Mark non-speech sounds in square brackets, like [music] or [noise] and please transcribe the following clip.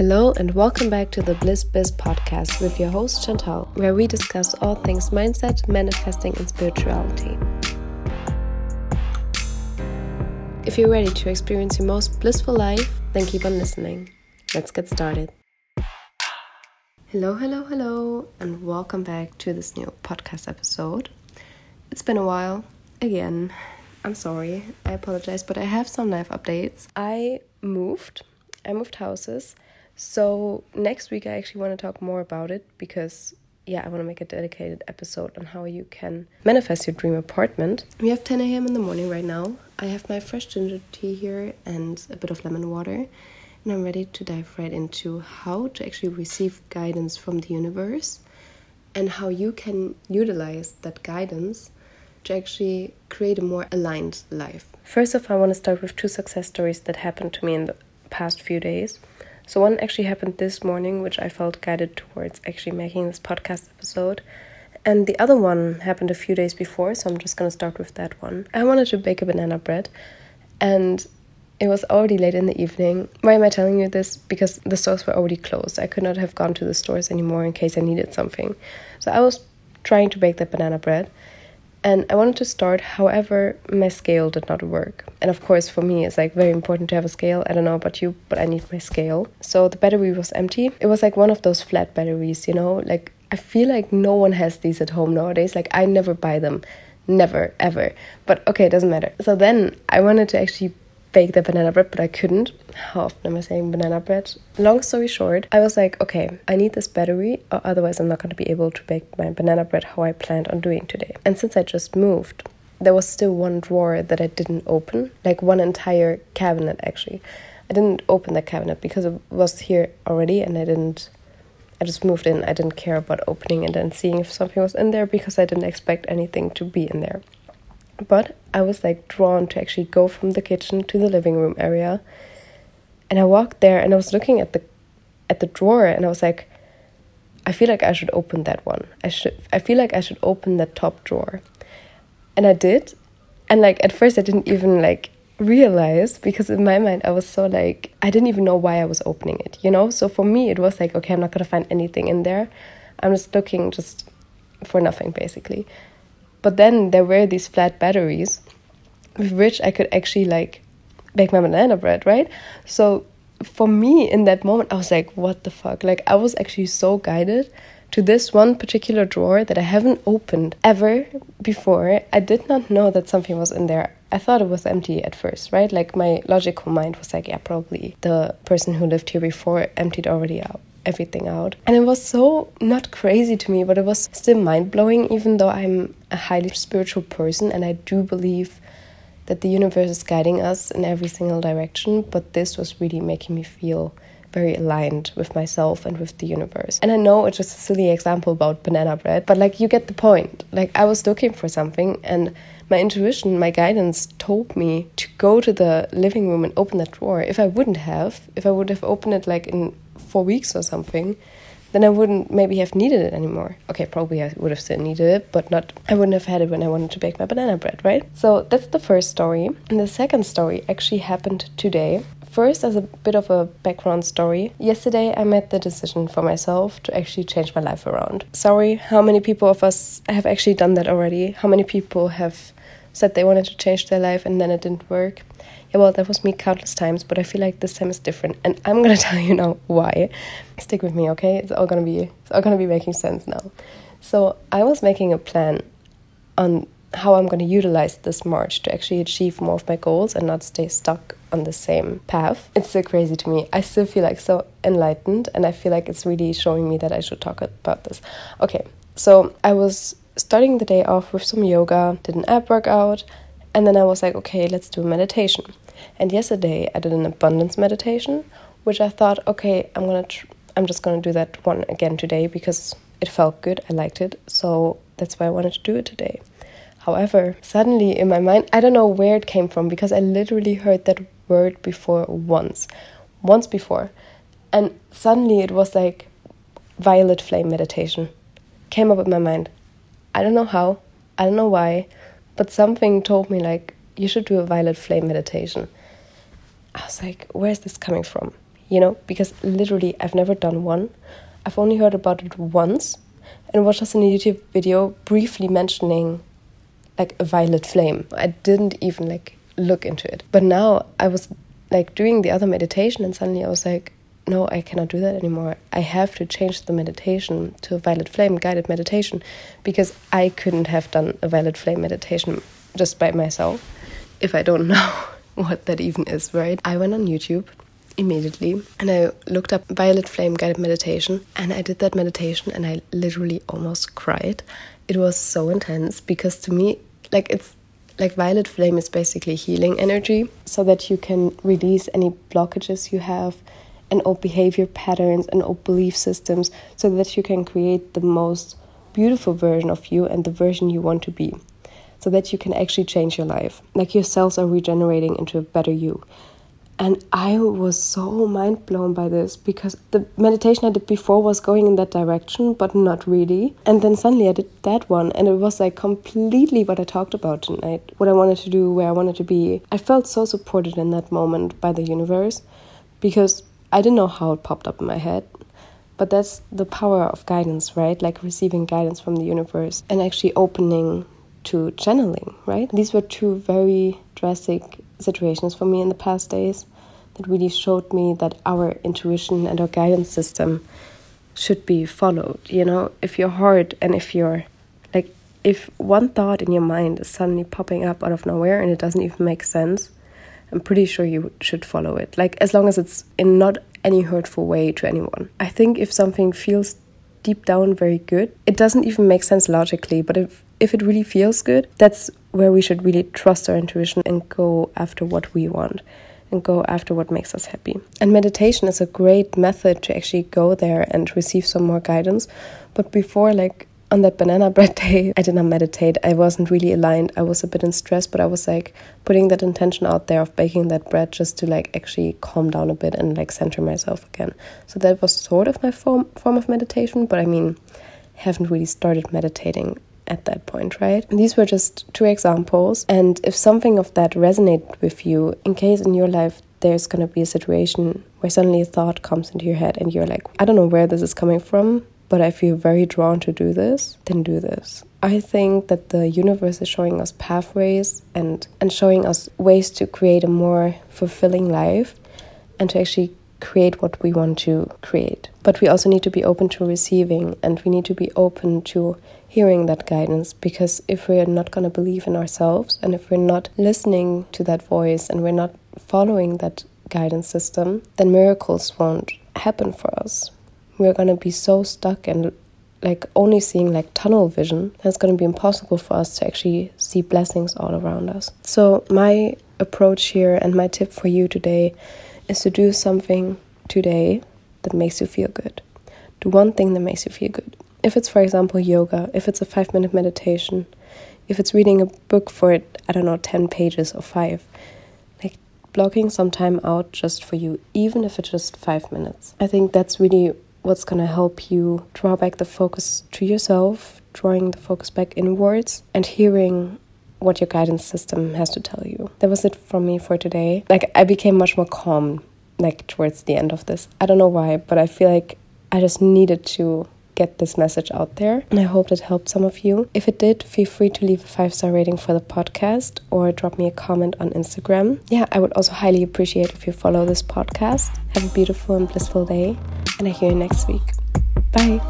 Hello, and welcome back to the Bliss Biz podcast with your host Chantal, where we discuss all things mindset, manifesting, and spirituality. If you're ready to experience your most blissful life, then keep on listening. Let's get started. Hello, hello, hello, and welcome back to this new podcast episode. It's been a while. Again, I'm sorry. I apologize, but I have some life updates. I moved. I moved houses. So, next week I actually want to talk more about it because yeah, I want to make a dedicated episode on how you can manifest your dream apartment. We have 10 a.m. in the morning right now. I have my fresh ginger tea here and a bit of lemon water, and I'm ready to dive right into how to actually receive guidance from the universe and how you can utilize that guidance to actually create a more aligned life. First off, I want to start with two success stories that happened to me in the past few days. So, one actually happened this morning, which I felt guided towards actually making this podcast episode. And the other one happened a few days before, so I'm just gonna start with that one. I wanted to bake a banana bread, and it was already late in the evening. Why am I telling you this? Because the stores were already closed. I could not have gone to the stores anymore in case I needed something. So I was trying to bake that banana bread, and I wanted to start, however, my scale did not work. And of course, for me, it's like very important to have a scale. I don't know about you, but I need my scale. So the battery was empty. It was like one of those flat batteries, you know? Like, I feel like no one has these at home nowadays. Like, I never buy them. Never, ever. But okay, it doesn't matter. So then I wanted to actually bake the banana bread, but I couldn't. How often am I saying banana bread? Long story short, I was like, okay, I need this battery, or otherwise I'm not going to be able to bake my banana bread how I planned on doing today. And since I just moved, there was still one drawer that I didn't open, like one entire cabinet actually. I didn't open the cabinet because it was here already and I didn't I just moved in. I didn't care about opening and then seeing if something was in there because I didn't expect anything to be in there. But I was like drawn to actually go from the kitchen to the living room area. And I walked there and I was looking at the at the drawer and I was like I feel like I should open that one. I should I feel like I should open that top drawer. And I did. And like at first I didn't even like realize because in my mind I was so like I didn't even know why I was opening it, you know? So for me it was like okay, I'm not going to find anything in there. I'm just looking just for nothing basically. But then there were these flat batteries with which I could actually like bake my banana bread, right? So for me in that moment, I was like, what the fuck? Like, I was actually so guided to this one particular drawer that I haven't opened ever before. I did not know that something was in there. I thought it was empty at first, right? Like, my logical mind was like, yeah, probably the person who lived here before emptied already out everything out. And it was so not crazy to me, but it was still mind blowing, even though I'm a highly spiritual person and I do believe that the universe is guiding us in every single direction. But this was really making me feel very aligned with myself and with the universe. And I know it's just a silly example about banana bread, but like you get the point. Like I was looking for something and my intuition, my guidance told me to go to the living room and open that drawer. If I wouldn't have, if I would have opened it like in four weeks or something, then I wouldn't maybe have needed it anymore. Okay, probably I would have still needed it, but not I wouldn't have had it when I wanted to bake my banana bread, right? So that's the first story. And the second story actually happened today. First, as a bit of a background story, yesterday I made the decision for myself to actually change my life around. Sorry, how many people of us have actually done that already? How many people have said they wanted to change their life and then it didn't work? yeah, well, that was me countless times, but I feel like this time is different, and I'm gonna [laughs] tell you now why. Stick with me, okay? It's all gonna be it's all gonna be making sense now. So I was making a plan on how I'm gonna utilize this March to actually achieve more of my goals and not stay stuck on the same path. It's so crazy to me. I still feel like so enlightened, and I feel like it's really showing me that I should talk about this. Okay, so I was starting the day off with some yoga, did an ab workout, and then I was like, okay, let's do a meditation. And yesterday I did an abundance meditation, which I thought, okay, I'm gonna, tr- I'm just gonna do that one again today because it felt good. I liked it, so that's why I wanted to do it today. However, suddenly in my mind, I don't know where it came from because I literally heard that word before once, once before, and suddenly it was like violet flame meditation came up in my mind. I don't know how, I don't know why, but something told me like you should do a violet flame meditation. I was like, where's this coming from? you know, because literally I've never done one. I've only heard about it once, and was just in a YouTube video briefly mentioning like a violet flame. I didn't even like look into it. But now I was like doing the other meditation, and suddenly I was like, no, I cannot do that anymore. I have to change the meditation to a violet flame guided meditation because I couldn't have done a violet flame meditation just by myself if I don't [laughs] know what that even is, right? I went on YouTube immediately and I looked up violet flame guided meditation and I did that meditation and I literally almost cried. It was so intense because to me, like, it's like violet flame is basically healing energy so that you can release any blockages you have and old behavior patterns and old belief systems so that you can create the most beautiful version of you and the version you want to be so that you can actually change your life like your cells are regenerating into a better you and I was so mind blown by this because the meditation I did before was going in that direction, but not really. And then suddenly I did that one, and it was like completely what I talked about tonight what I wanted to do, where I wanted to be. I felt so supported in that moment by the universe because I didn't know how it popped up in my head. But that's the power of guidance, right? Like receiving guidance from the universe and actually opening to channeling, right? These were two very drastic situations for me in the past days that really showed me that our intuition and our guidance system should be followed. You know, if your heart and if you're like, if one thought in your mind is suddenly popping up out of nowhere and it doesn't even make sense, I'm pretty sure you should follow it. Like, as long as it's in not any hurtful way to anyone. I think if something feels deep down very good, it doesn't even make sense logically, but if if it really feels good, that's where we should really trust our intuition and go after what we want and go after what makes us happy. And meditation is a great method to actually go there and receive some more guidance. But before, like on that banana bread [laughs] day, I did not meditate. I wasn't really aligned. I was a bit in stress, but I was like putting that intention out there of baking that bread just to like actually calm down a bit and like center myself again. So that was sort of my form form of meditation, but I mean, haven't really started meditating at that point, right? And these were just two examples. And if something of that resonated with you, in case in your life there's going to be a situation where suddenly a thought comes into your head and you're like, I don't know where this is coming from, but I feel very drawn to do this, then do this. I think that the universe is showing us pathways and, and showing us ways to create a more fulfilling life and to actually create what we want to create. But we also need to be open to receiving and we need to be open to hearing that guidance because if we're not going to believe in ourselves and if we're not listening to that voice and we're not following that guidance system, then miracles won't happen for us. We're going to be so stuck and like only seeing like tunnel vision, that's going to be impossible for us to actually see blessings all around us. So, my approach here and my tip for you today is to do something today that makes you feel good. Do one thing that makes you feel good. If it's, for example, yoga, if it's a five minute meditation, if it's reading a book for, I don't know, 10 pages or five, like blocking some time out just for you, even if it's just five minutes. I think that's really what's going to help you draw back the focus to yourself, drawing the focus back inwards, and hearing what your guidance system has to tell you. That was it from me for today. Like, I became much more calm, like, towards the end of this. I don't know why, but I feel like I just needed to get this message out there. And I hope it helped some of you. If it did, feel free to leave a five star rating for the podcast or drop me a comment on Instagram. Yeah, I would also highly appreciate if you follow this podcast. Have a beautiful and blissful day, and I hear you next week. Bye.